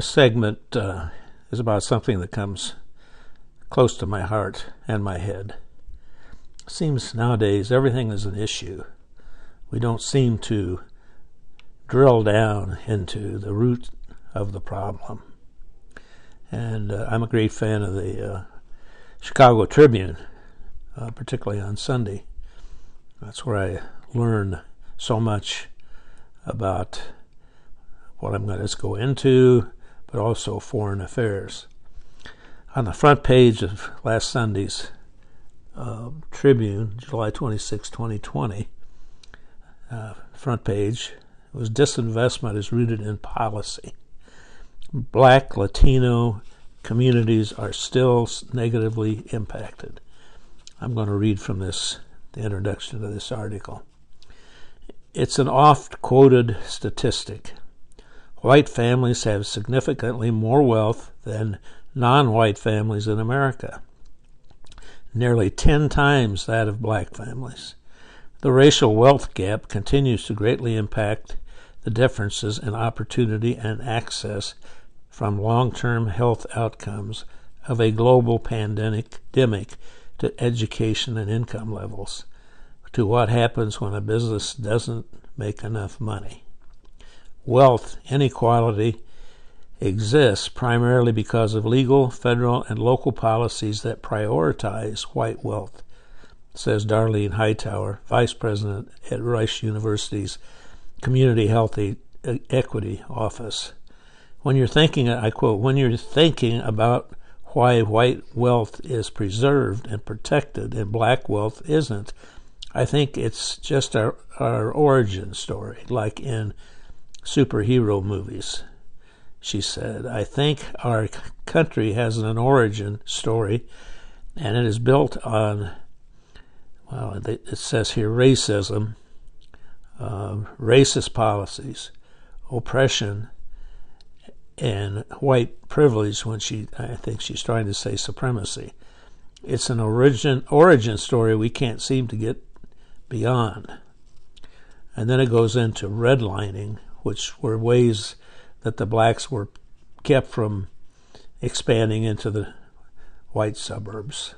This segment uh, is about something that comes close to my heart and my head. Seems nowadays everything is an issue. We don't seem to drill down into the root of the problem. And uh, I'm a great fan of the uh, Chicago Tribune, uh, particularly on Sunday. That's where I learn so much about what I'm going to go into, but also foreign affairs. On the front page of last Sunday's uh, Tribune, July 26, 2020, uh, front page was disinvestment is rooted in policy. Black, Latino communities are still negatively impacted. I'm going to read from this, the introduction to this article. It's an oft quoted statistic white families have significantly more wealth than non white families in America, nearly 10 times that of black families. The racial wealth gap continues to greatly impact the differences in opportunity and access from long term health outcomes of a global pandemic to education and income levels, to what happens when a business doesn't make enough money wealth inequality exists primarily because of legal, federal, and local policies that prioritize white wealth, says Darlene Hightower, Vice President at Rush University's Community Health Equity Office. When you're thinking, I quote, when you're thinking about why white wealth is preserved and protected and black wealth isn't, I think it's just our, our origin story, like in superhero movies. She said, I think our country has an origin story, and it is built on, well, it says here racism, uh, racist policies, oppression, and white privilege when she, I think she's trying to say supremacy. It's an origin, origin story we can't seem to get beyond. And then it goes into redlining, which were ways that the blacks were kept from expanding into the white suburbs.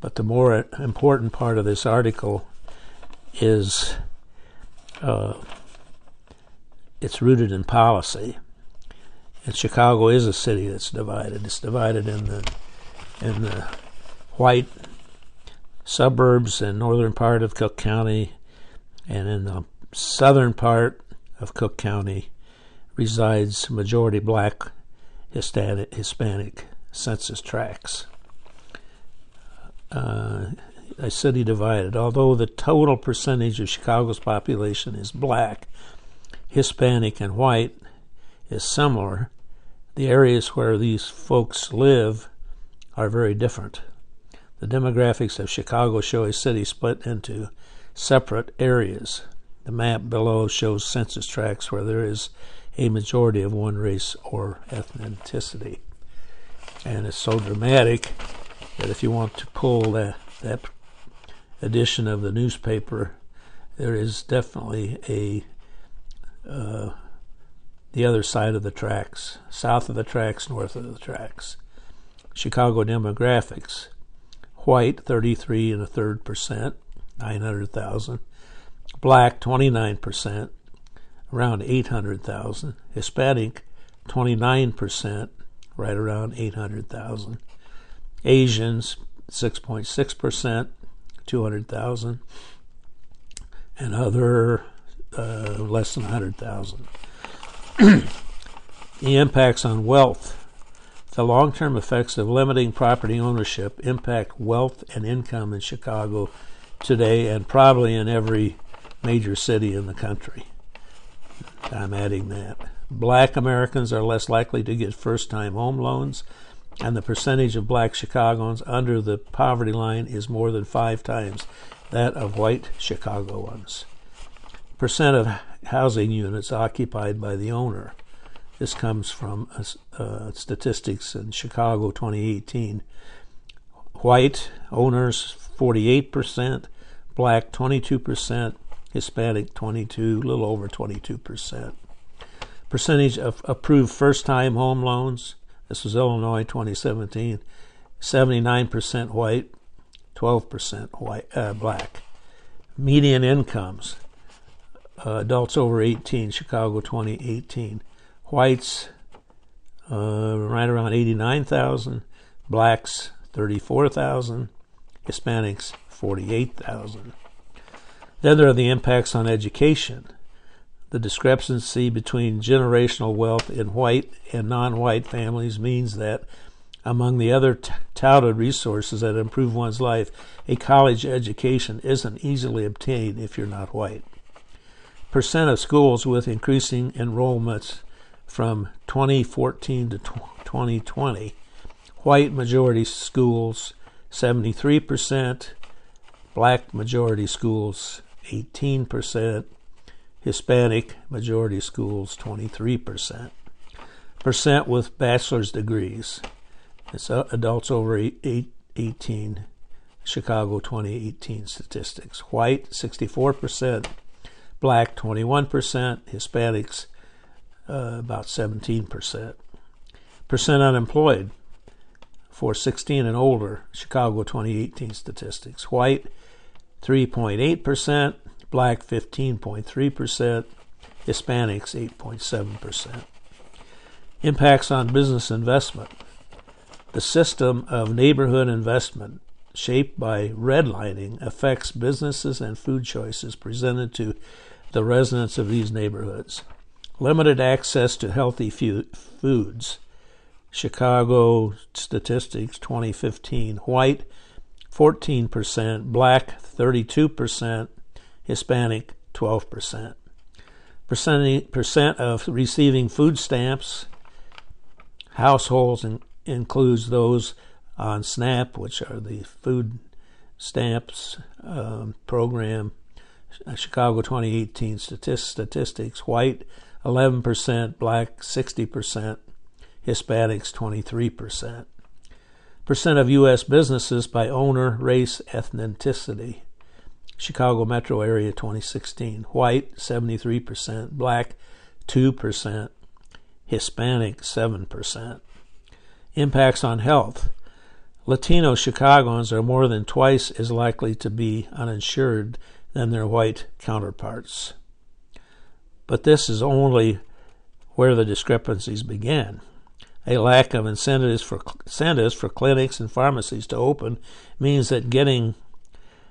But the more important part of this article is uh, it's rooted in policy. And Chicago is a city that's divided. It's divided in the in the white suburbs and northern part of Cook County, and in the southern part of Cook County resides majority black Hispanic, census tracts. Uh, a city divided. Although the total percentage of Chicago's population is black, Hispanic, and white is similar, the areas where these folks live are very different. The demographics of Chicago show a city split into separate areas. The map below shows census tracts where there is a majority of one race or ethnicity. And it's so dramatic that if you want to pull that, that edition of the newspaper, there is definitely a uh, the other side of the tracks, south of the tracks, north of the tracks. Chicago demographics: white, 33 and a third percent, 900,000 black 29%, around 800,000, Hispanic 29%, right around 800,000, Asians 6.6%, 200,000, and other uh, less than 100,000. the impacts on wealth. The long term effects of limiting property ownership impact wealth and income in Chicago today and probably in every major city in the country. I'm adding that. Black Americans are less likely to get first time home loans, and the percentage of black Chicagoans under the poverty line is more than five times that of white Chicagoans. Percent of housing units occupied by the owner. This comes from uh, uh statistics in Chicago 2018. White owners 48%, black 22%, Hispanic 22, a little over 22%. Percentage of approved first time home loans. This was Illinois 2017. 79% white, 12% white, uh, black. Median incomes. Uh, adults over 18, Chicago 2018. Whites, uh, right around 89,000. Blacks, 34,000. Hispanics, 48,000. Then there are the impacts on education. The discrepancy between generational wealth in white and non white families means that, among the other t- touted resources that improve one's life, a college education isn't easily obtained if you're not white. Percent of schools with increasing enrollments from 2014 to 2020 white majority schools 73%, black majority schools 18%, Hispanic majority schools 23%. Percent with bachelor's degrees. It's adults over 18, Chicago 2018 statistics. White 64%, black 21%, Hispanics uh, about 17%. Percent unemployed for 16 and older, Chicago 2018 statistics. White 3.8%, black 15.3%, Hispanics 8.7%. Impacts on business investment. The system of neighborhood investment, shaped by redlining, affects businesses and food choices presented to the residents of these neighborhoods. Limited access to healthy foods. Chicago statistics 2015 white 14%, black 32%, Hispanic 12%. Percent, of receiving food stamps households in, includes those on SNAP, which are the food stamps um, program. Chicago 2018 statistics: white 11%, black 60%, Hispanics 23% of U.S. businesses by owner, race, ethnicity. Chicago metro area 2016. White 73%, black 2%, Hispanic 7%. Impacts on health. Latino Chicagoans are more than twice as likely to be uninsured than their white counterparts. But this is only where the discrepancies began a lack of incentives for incentives for clinics and pharmacies to open means that getting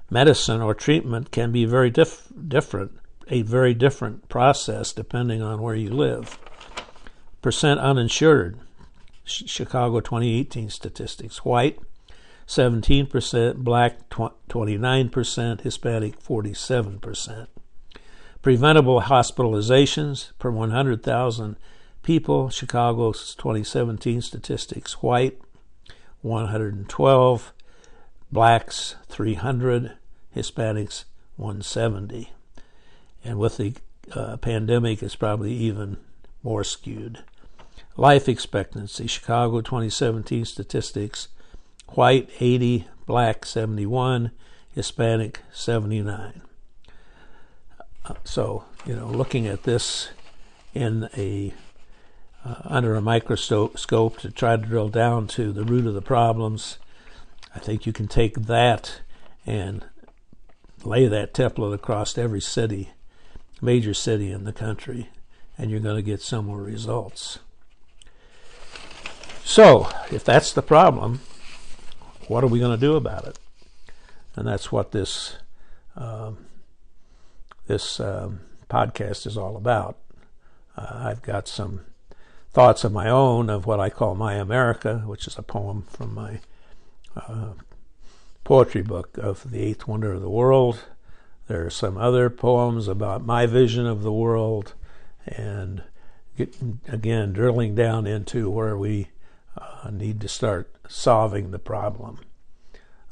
medicine or treatment can be very dif- different, a very different process depending on where you live. Percent uninsured, Chicago 2018 statistics: white 17%, black 29%, Hispanic 47%. Preventable hospitalizations per 100,000 people. Chicago's 2017 statistics white 112, blacks 300, Hispanics 170. And with the uh, pandemic, it's probably even more skewed. Life expectancy Chicago 2017 statistics white 80, black 71, Hispanic 79. Uh, so, you know, looking at this in a uh, under a microscope to try to drill down to the root of the problems. I think you can take that and lay that template across every city, major city in the country, and you're going to get similar results. So, if that's the problem, what are we going to do about it? And that's what this um, this um, podcast is all about. Uh, I've got some thoughts of my own of what I call My America, which is a poem from my uh, poetry book of The Eighth Wonder of the World. There are some other poems about my vision of the world, and again, drilling down into where we uh, need to start solving the problem.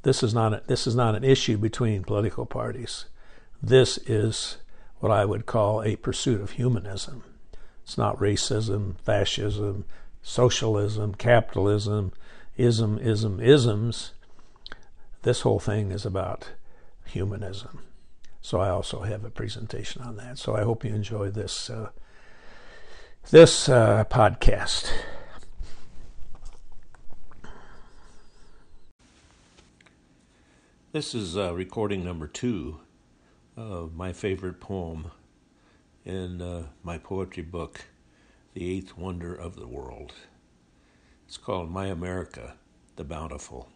This is not a, this is not an issue between political parties. This is what I would call a pursuit of humanism. It's not racism, fascism, socialism, capitalism, ism, ism, isms. This whole thing is about humanism. So I also have a presentation on that. So I hope you enjoy this uh, this uh, podcast. This is uh, recording number two of my favorite poem in uh, my poetry book, The Eighth Wonder of the World. It's called My America, the Bountiful.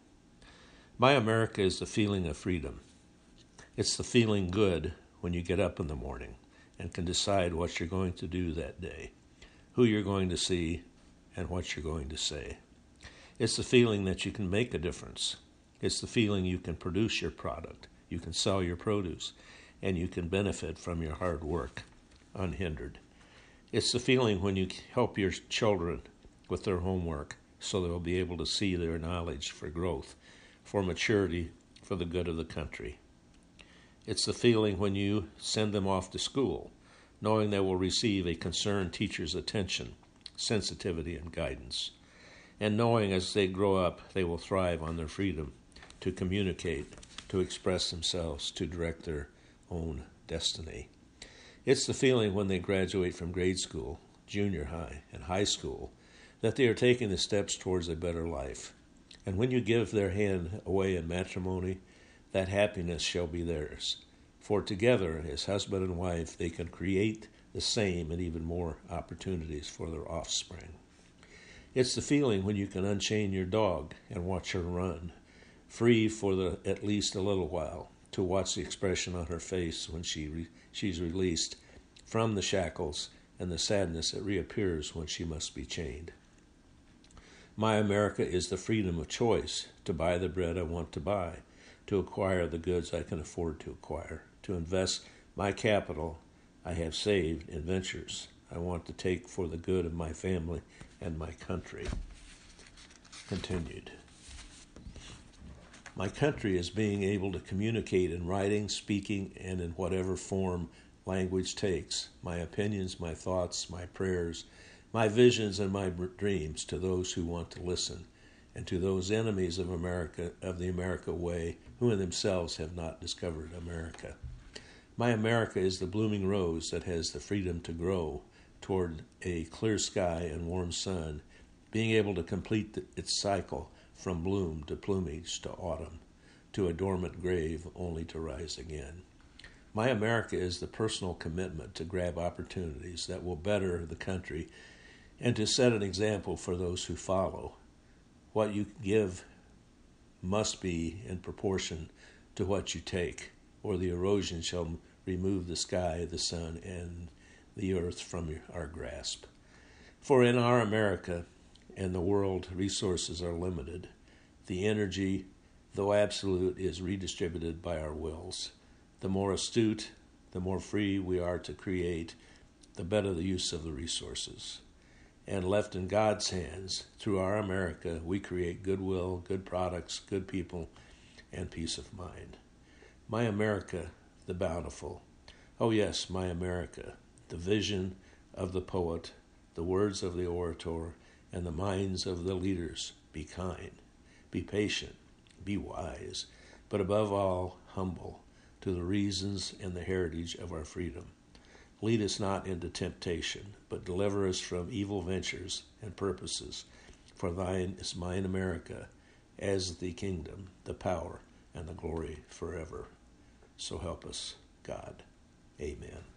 My America is the feeling of freedom. It's the feeling good when you get up in the morning and can decide what you're going to do that day, who you're going to see, and what you're going to say. It's the feeling that you can make a difference. It's the feeling you can produce your product, you can sell your produce, and you can benefit from your hard work unhindered. It's the feeling when you help your children with their homework so they'll be able to see their knowledge for growth, for maturity, for the good of the country. It's the feeling when you send them off to school, knowing they will receive a concerned teacher's attention, sensitivity, and guidance, and knowing as they grow up they will thrive on their freedom to communicate, to express themselves, to direct their own destiny. It's the feeling when they graduate from grade school, junior high, and high school that they are taking the steps towards a better life. And when you give their hand away in matrimony, that happiness shall be theirs. For together, as husband and wife, they can create the same and even more opportunities for their offspring. It's the feeling when you can unchain your dog and watch her run, free for the, at least a little while, to watch the expression on her face when she re, she's released from the shackles and the sadness that reappears when she must be chained. My America is the freedom of choice to buy the bread I want to buy, to acquire the goods I can afford to acquire, to invest my capital I have saved in ventures I want to take for the good of my family and my country. Continued. My country is being able to communicate in writing, speaking, and in whatever form language takes my opinions, my thoughts, my prayers, my visions, and my dreams to those who want to listen, and to those enemies of America, of the America way, who in themselves have not discovered America. My America is the blooming rose that has the freedom to grow toward a clear sky and warm sun, being able to complete its cycle from bloom to plumage to autumn, to a dormant grave only to rise again. My America is the personal commitment to grab opportunities that will better the country and to set an example for those who follow. What you give must be in proportion to what you take, or the erosion shall remove the sky, the sun, and the earth from our grasp. For in our America, and the world resources are limited. The energy, though absolute, is redistributed by our wills. The more astute, the more free we are to create, the better the use of the resources. And left in God's hands, through our America, we create goodwill, good products, good people, and peace of mind. My America, the bountiful. Oh, yes, my America, the vision of the poet, the words of the orator, and the minds of the leaders. Be kind, be patient, be wise, but above all, humble to the reasons and the heritage of our freedom. Lead us not into temptation, but deliver us from evil ventures and purposes. For thine is mine America, as the kingdom, the power, and the glory forever. So help us, God. Amen.